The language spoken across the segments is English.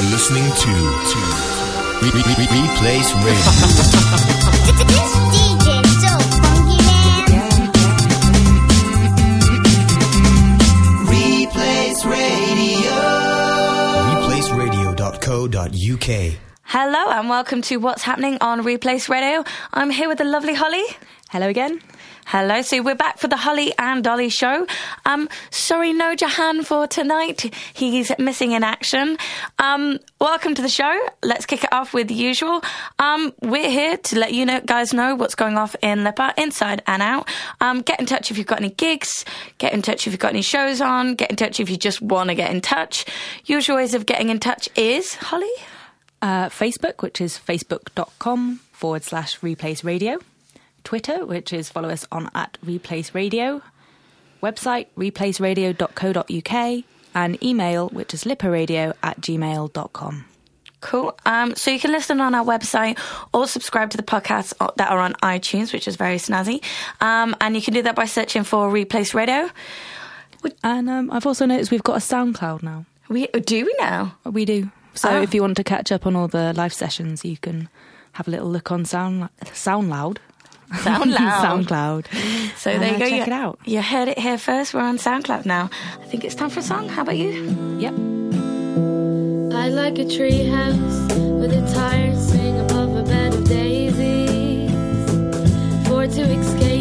You're listening to, to Re- Re- Re- Replace Radio. This DJ so funky, man. Replace Radio. ReplaceRadio.co.uk. Hello and welcome to What's Happening on Replace Radio. I'm here with the lovely Holly. Hello again. Hello, so we're back for the Holly and Dolly show. Um, sorry, no Jahan for tonight. He's missing in action. Um, welcome to the show. Let's kick it off with the usual. Um, we're here to let you know, guys know what's going off in Lipa, inside and out. Um, get in touch if you've got any gigs. Get in touch if you've got any shows on. Get in touch if you just want to get in touch. Usual ways of getting in touch is Holly. Uh, Facebook, which is facebook.com forward slash replays radio. Twitter, which is follow us on at replace radio. Website, replaceradio.co.uk. And email, which is lipperadio at gmail.com. Cool. Um, so you can listen on our website or subscribe to the podcasts that are on iTunes, which is very snazzy. Um, and you can do that by searching for Replace Radio. And um, I've also noticed we've got a SoundCloud now. We do we now? We do. So Oh. if you want to catch up on all the live sessions, you can have a little look on Sound SoundCloud. Sound loud. SoundCloud. So there you uh, go. check you, it out. You heard it here first. We're on SoundCloud now. I think it's time for a song. How about you? Yep. I like a tree house with a tire swing above a bed of daisies. For to escape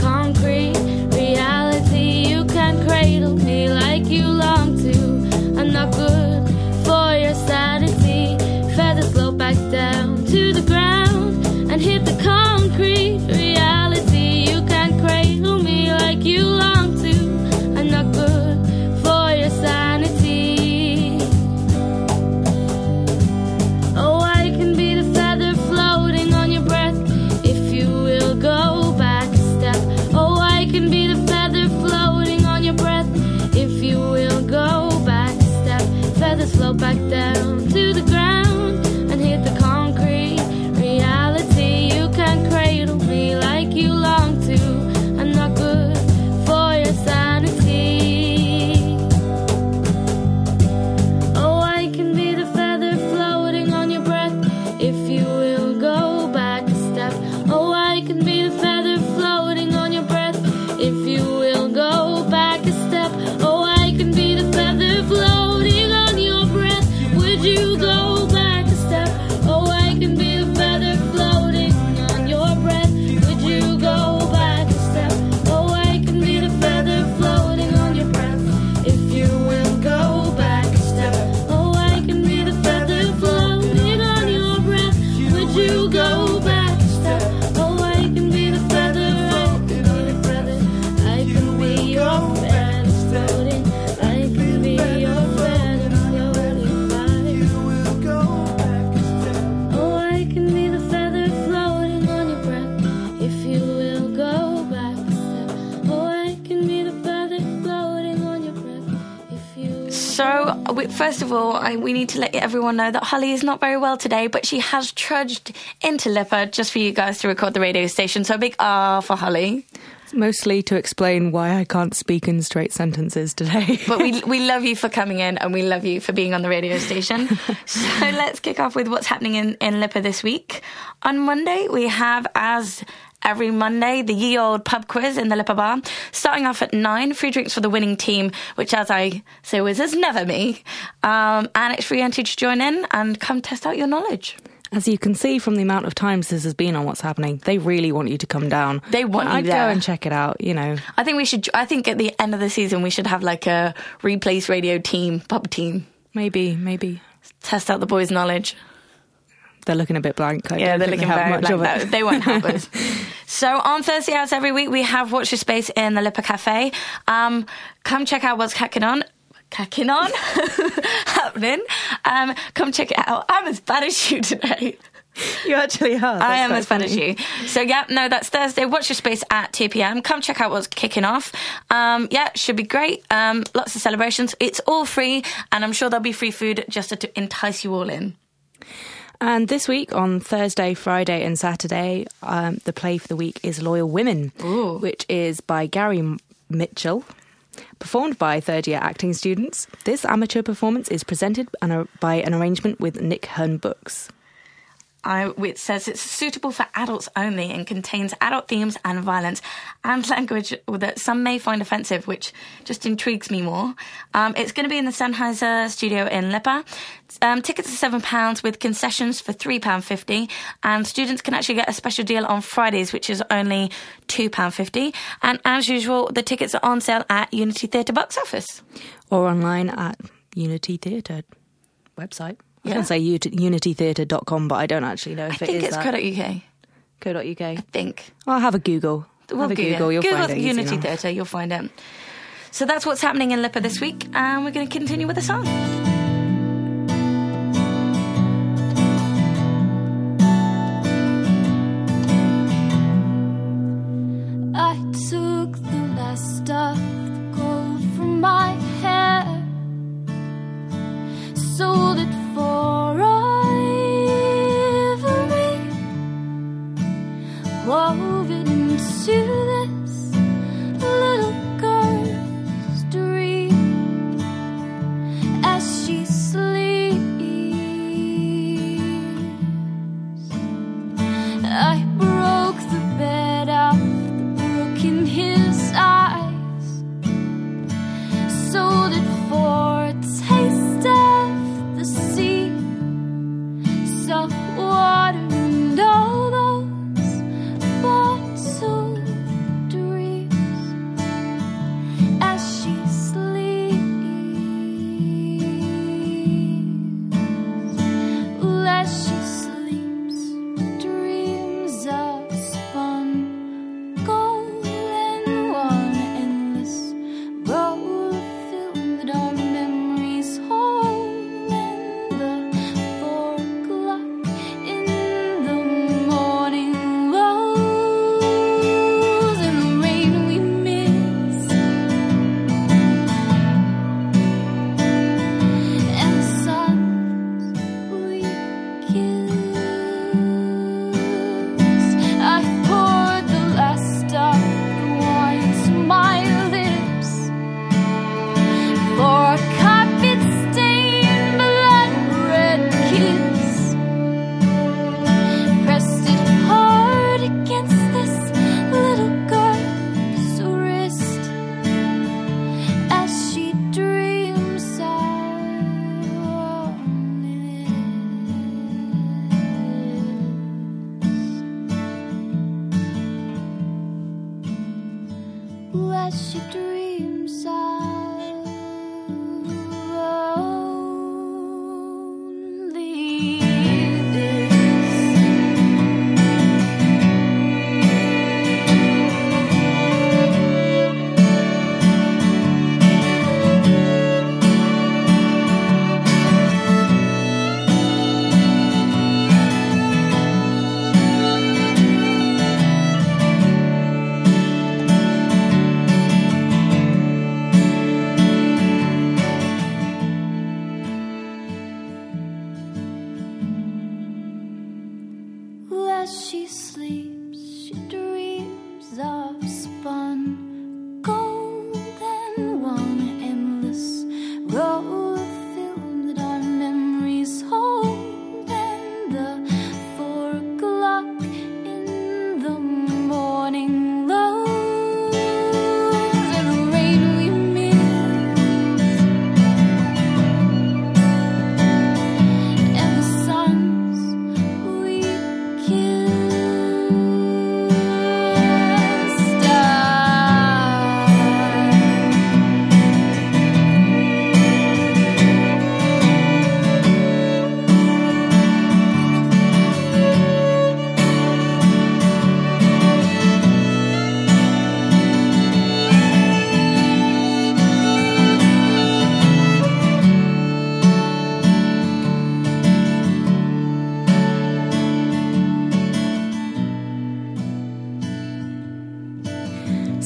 concrete. We, first of all, I, we need to let everyone know that Holly is not very well today, but she has trudged into Lipa just for you guys to record the radio station. So, a big ah for Holly. Mostly to explain why I can't speak in straight sentences today. But we, we love you for coming in and we love you for being on the radio station. so, let's kick off with what's happening in, in Lipa this week. On Monday, we have, as every Monday, the ye old pub quiz in the Lipa Bar. Starting off at nine, free drinks for the winning team, which, as I say, was is never me. Um, and it's free entry to join in and come test out your knowledge. As you can see from the amount of times this has been on What's Happening, they really want you to come down. They want you I'd go and check it out. You know, I think we should. I think at the end of the season we should have like a replace radio team, pub team, maybe, maybe test out the boys' knowledge. They're looking a bit blank. I Yeah, they're looking they very much of blank. it. No, they won't help us. So on Thursday hours every week, we have Watch Your Space in the Lipa Cafe. Um, come check out what's cracking on. Cracking on, happening. Um, come check it out. I'm as bad as you today. You actually are. I am as bad as you. So yeah, no, that's Thursday. Watch your space at 2 p.m. Come check out what's kicking off. Um, yeah, should be great. Um, lots of celebrations. It's all free, and I'm sure there'll be free food just to entice you all in. And this week, on Thursday, Friday, and Saturday, um, the play for the week is Loyal Women, Ooh. which is by Gary Mitchell, performed by third year acting students. This amateur performance is presented by an arrangement with Nick Hern Books. I, it says it's suitable for adults only and contains adult themes and violence and language that some may find offensive, which just intrigues me more. Um, it's going to be in the Sennheiser studio in Lipa. Um, tickets are £7 with concessions for £3.50 and students can actually get a special deal on Fridays, which is only £2.50. And as usual, the tickets are on sale at Unity Theatre box office. Or online at Unity Theatre website. I Yeah. can say ut- unitytheatre.com, but I don't actually know if I it think is it's that. co.uk. co.uk. I think. I'll have a Google. We'll have a Google, Google, you'll Google find it. Unity. Theatre, you'll find it. So that's what's happening in Lipa this week, and we're going to continue with the song.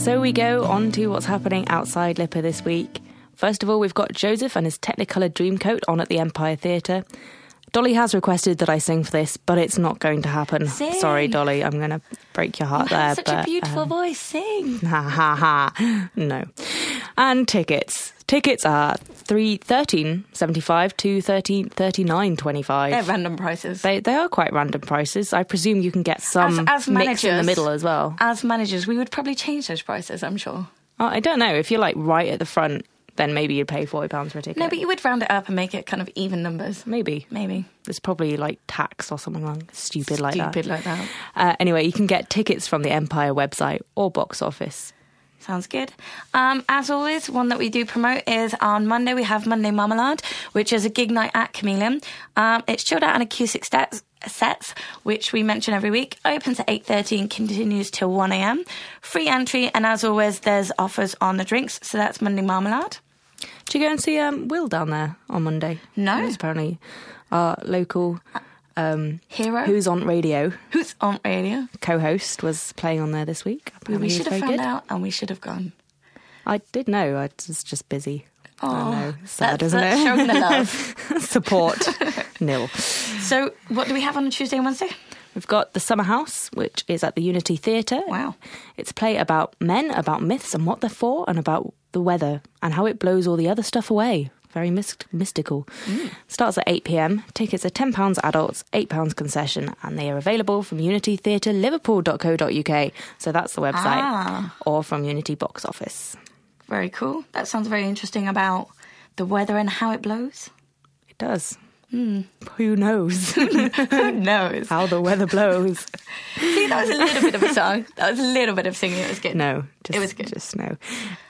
So we go on to what's happening outside Lipa this week. First of all, we've got Joseph and his Technicolor Dreamcoat on at the Empire Theatre. Dolly has requested that I sing for this, but it's not going to happen. Sing. Sorry, Dolly, I'm going to break your heart You there. have such a beautiful um, voice. Sing. Ha ha ha. No. And tickets. Tickets are three thirteen seventy five to thirteen thirty nine twenty five. They're random prices. They they are quite random prices. I presume you can get some as, as mix in the middle as well. As managers, we would probably change those prices. I'm sure. Oh, I don't know if you're like right at the front, then maybe you'd pay forty pounds for a ticket. No, but you would round it up and make it kind of even numbers. maybe Maybe. there's probably like tax or something like stupid like that. Stupid like that. Uh, anyway, you can get tickets from the Empire website or box office. Sounds good. Um, as always, one that we do promote is on Monday. We have Monday Marmalade, which is a gig night at Chameleon. Um, it's chilled out and acoustic sets, sets, which we mention every week. Opens at eight thirty and continues till one a.m. Free entry, and as always, there's offers on the drinks. So that's Monday Marmalade. Did you go and see um, Will down there on Monday? No. Apparently our local um, Hero, who's on radio who's on radio. co-host was playing on there this week. We Apparently was should have found good. out, and we should have gone. I did know. I was just busy. I Oh, know. Sad, that's, isn't that's it? showing the love. Support nil. so, what do we have on Tuesday and Wednesday? We've got the Summer House, which is at the Unity Theatre. Wow. It's a play about men, about myths and what they're for, and about the weather and how it blows all the other stuff away. Very myst- mystical. Mm. Starts at 8 pm. Tickets are £10 adults, £8 concession, and they are available from Unity Theatre Liverpool.co.uk. So that's the website. Ah. Or from Unity Box Office. Very cool. That sounds very interesting about the weather and how it blows. It does. Hmm. Who knows Who knows? how the weather blows? See, that was a little bit of a song. That was a little bit of singing. It was good. No, just, It was good. Just no.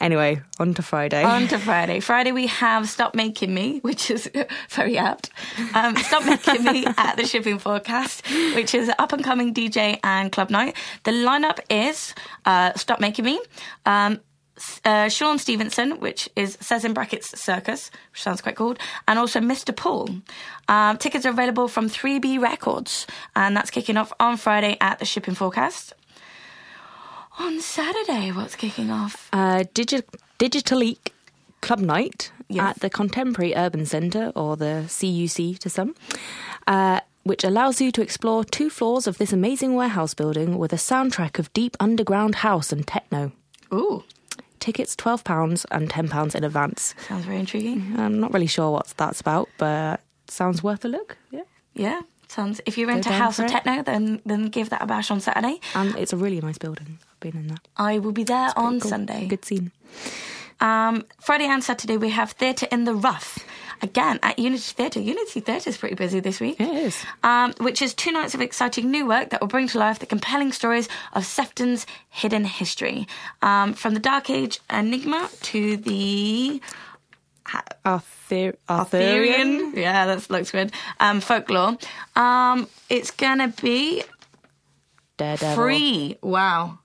Anyway, on to Friday. On to Friday. Friday we have Stop Making Me, which is very apt. Um, Stop Making Me at the Shipping Forecast, which is up and coming DJ and club night. The lineup is uh, Stop Making Me, um, uh, Sean Stevenson, which is says in brackets Circus, which sounds quite cool, and also Mr. Paul. Um, tickets are available from 3B Records, and that's kicking off on Friday at the Shipping Forecast. On Saturday, what's kicking off? uh, Digi- Digitaleak Club Night Yes. at the Contemporary Urban Centre, or the CUC to some, uh, which allows you to explore two floors of this amazing warehouse building with a soundtrack of deep underground house and techno. Ooh, Tickets £12 and £10 in advance. sounds very intriguing. I'm not really sure what that's about, but sounds worth a look. Yeah. Yeah, sounds. If you're into house of techno, then then give that a bash on Saturday. And it's a really nice building. I've been in that. I will be there on Cool. Sunday. Good scene. Um, Friday and Saturday we have Theatre in the Rough again at Unity Theatre. Unity Theatre is pretty busy this week. It is. Um, which is two nights of exciting new work that will bring to life the compelling stories of Sefton's hidden history. Um, from the Dark Age Enigma to the Arthur- Arthurian. Yeah, that looks good. Um, folklore. Um, it's gonna be Daredevil. free. Wow.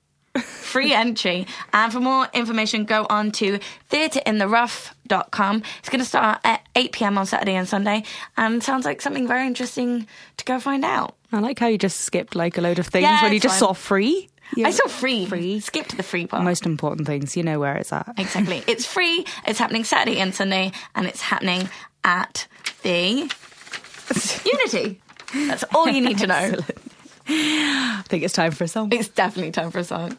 Free entry. And for more information, go on to theatreintherough.com. It's going to start at 8 pm on Saturday and Sunday. And sounds like something very interesting to go find out. I like how you just skipped like a load of things Yeah, when you just fine. saw free. I saw free. Free. Skip to the free part. Most important things, you know where it's at. Exactly. It's free. It's happening Saturday and Sunday, and it's happening at the Unity. That's all you need to know. I think it's time for a song. It's definitely time for a song.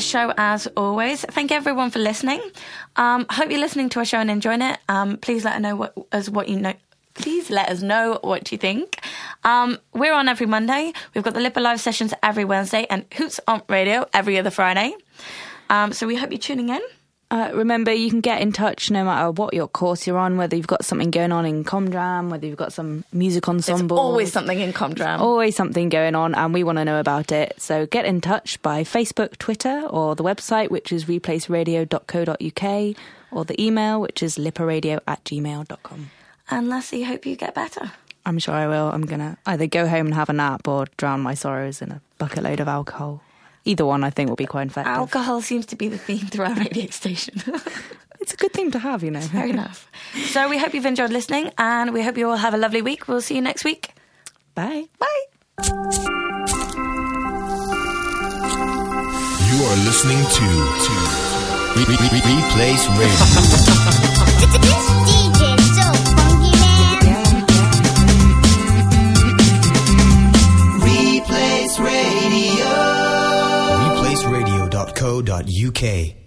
The show as always. Thank everyone for listening. Um, hope you're listening to our show and enjoying it. Um, please let us know what as what you know. Please let us know what you think. Um, we're on every Monday. We've got the Lipa Live sessions every Wednesday and Hoots on Radio every other Friday. Um, so we hope you're tuning in. Uh, remember, you can get in touch no matter what your course you're on, whether you've got something going on in Comdram, whether you've got some music There's ensemble. always something in Comdram. always something going on, and we want to know about it. So get in touch by Facebook, Twitter, or the website, which is replaceradio.co.uk, or the email, which is lipperradio at gmail.com. And Lassie, hope you get better. I'm sure I will. I'm going to either go home and have a nap or drown my sorrows in a bucket load of alcohol. Either one, I think, will be quite effective. Alcohol seems to be the theme through our radio station. It's a good thing to have, you know. Fair enough. So we hope you've enjoyed listening and we hope you all have a lovely week. We'll see you next week. Bye. Bye. You are listening to, to Re- Re- Re- Replace Radio. DJ so funky man. Replace Radio. Replaceradio.co.uk.